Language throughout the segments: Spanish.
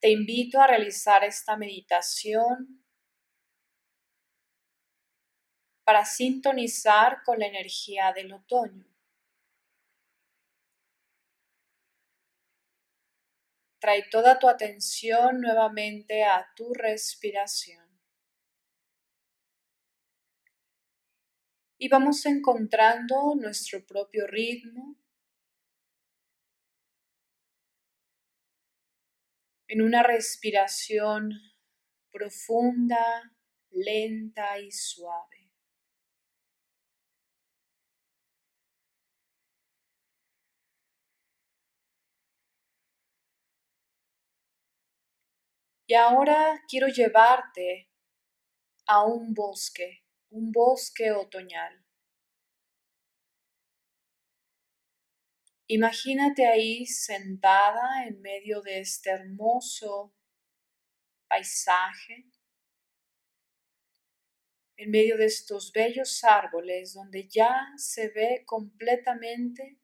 Te invito a realizar esta meditación para sintonizar con la energía del otoño. Trae toda tu atención nuevamente a tu respiración. Y vamos encontrando nuestro propio ritmo en una respiración profunda, lenta y suave. Y ahora quiero llevarte a un bosque, un bosque otoñal. Imagínate ahí sentada en medio de este hermoso paisaje, en medio de estos bellos árboles donde ya se ve completamente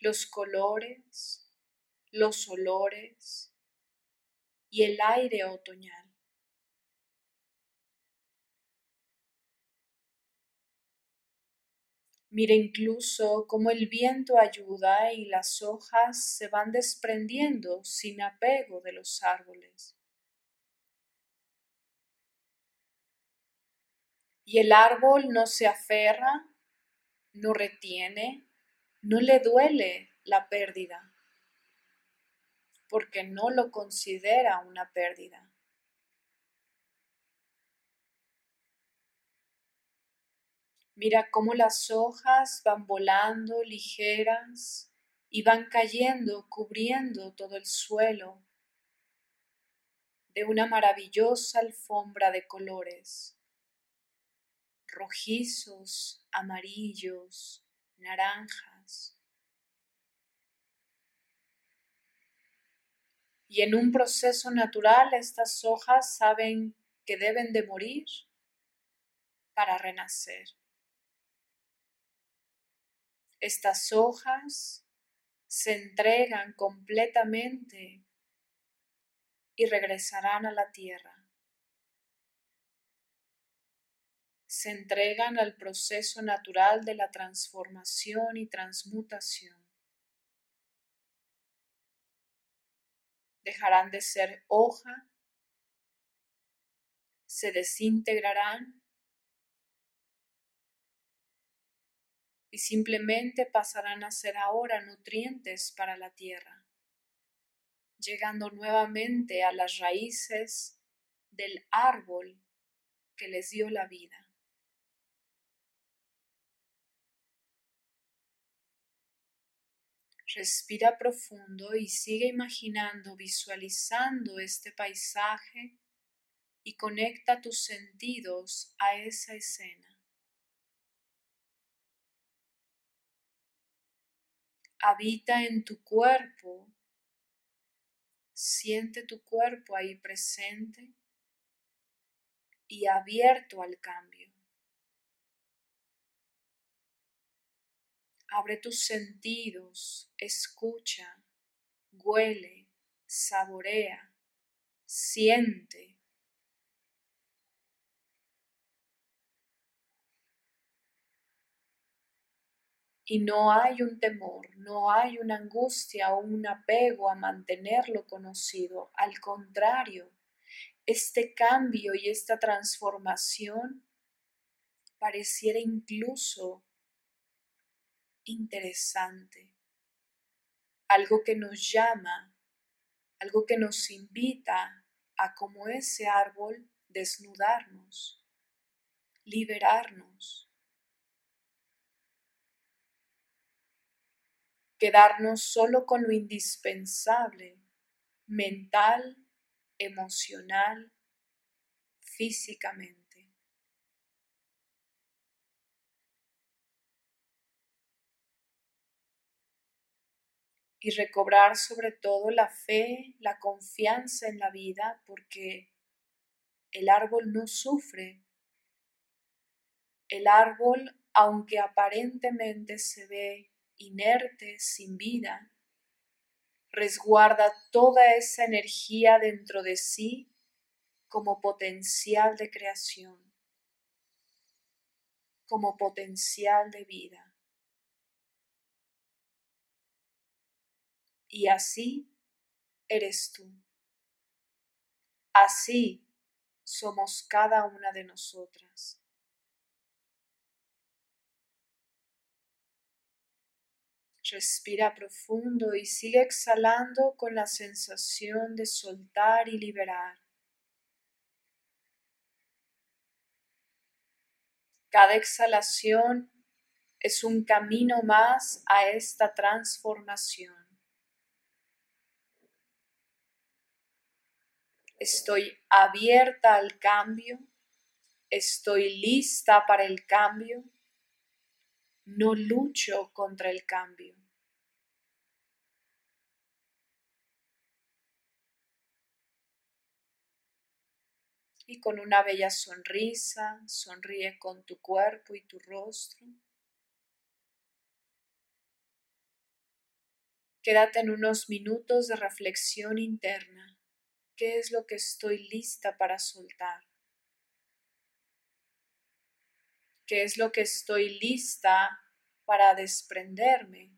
los colores, los olores y el aire otoñal. Mira incluso cómo el viento ayuda y las hojas se van desprendiendo sin apego de los árboles. Y el árbol no se aferra, no retiene, no le duele la pérdida, porque no lo considera una pérdida. Mira cómo las hojas van volando ligeras y van cayendo, cubriendo todo el suelo de una maravillosa alfombra de colores, rojizos, amarillos, naranjas. Y en un proceso natural estas hojas saben que deben de morir para renacer. Estas hojas se entregan completamente y regresarán a la tierra. Se entregan al proceso natural de la transformación y transmutación. Dejarán de ser hoja, se desintegrarán y simplemente pasarán a ser ahora nutrientes para la tierra, llegando nuevamente a las raíces del árbol que les dio la vida. Respira profundo y sigue imaginando, visualizando este paisaje y conecta tus sentidos a esa escena. Habita en tu cuerpo, siente tu cuerpo ahí presente y abierto al cambio. Abre tus sentidos, escucha, huele, saborea, siente. Y no hay un temor, no hay una angustia o un apego a mantenerlo conocido. Al contrario, este cambio y esta transformación pareciera incluso interesante, algo que nos llama, algo que nos invita a como ese árbol desnudarnos, liberarnos quedarnos solo con lo indispensable, mental, emocional, físicamente. Y recobrar sobre todo la fe, la confianza en la vida, porque el árbol no sufre. El árbol, aunque aparentemente se ve inerte, sin vida, resguarda toda esa energía dentro de sí como potencial de creación, como potencial de vida. Y así eres tú. Así somos cada una de nosotras. Respira profundo y sigue exhalando con la sensación de soltar y liberar. Cada exhalación es un camino más a esta transformación. Estoy abierta al cambio. Estoy lista para el cambio. No lucho contra el cambio. y con una bella sonrisa sonríe con tu cuerpo y tu rostro. Quédate en unos minutos de reflexión interna. ¿Qué es lo que estoy lista para soltar? ¿Qué es lo que estoy lista para desprenderme?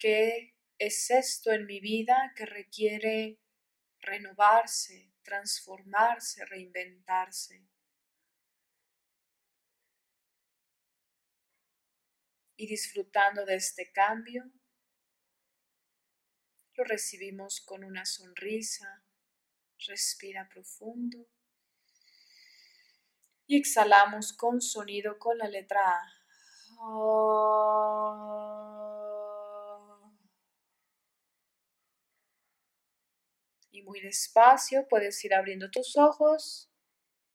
¿Qué es esto en mi vida que requiere renovarse, transformarse, reinventarse? Y disfrutando de este cambio, lo recibimos con una sonrisa, respira profundo. Y exhalamos con sonido con la letra A. y muy despacio puedes ir abriendo tus ojos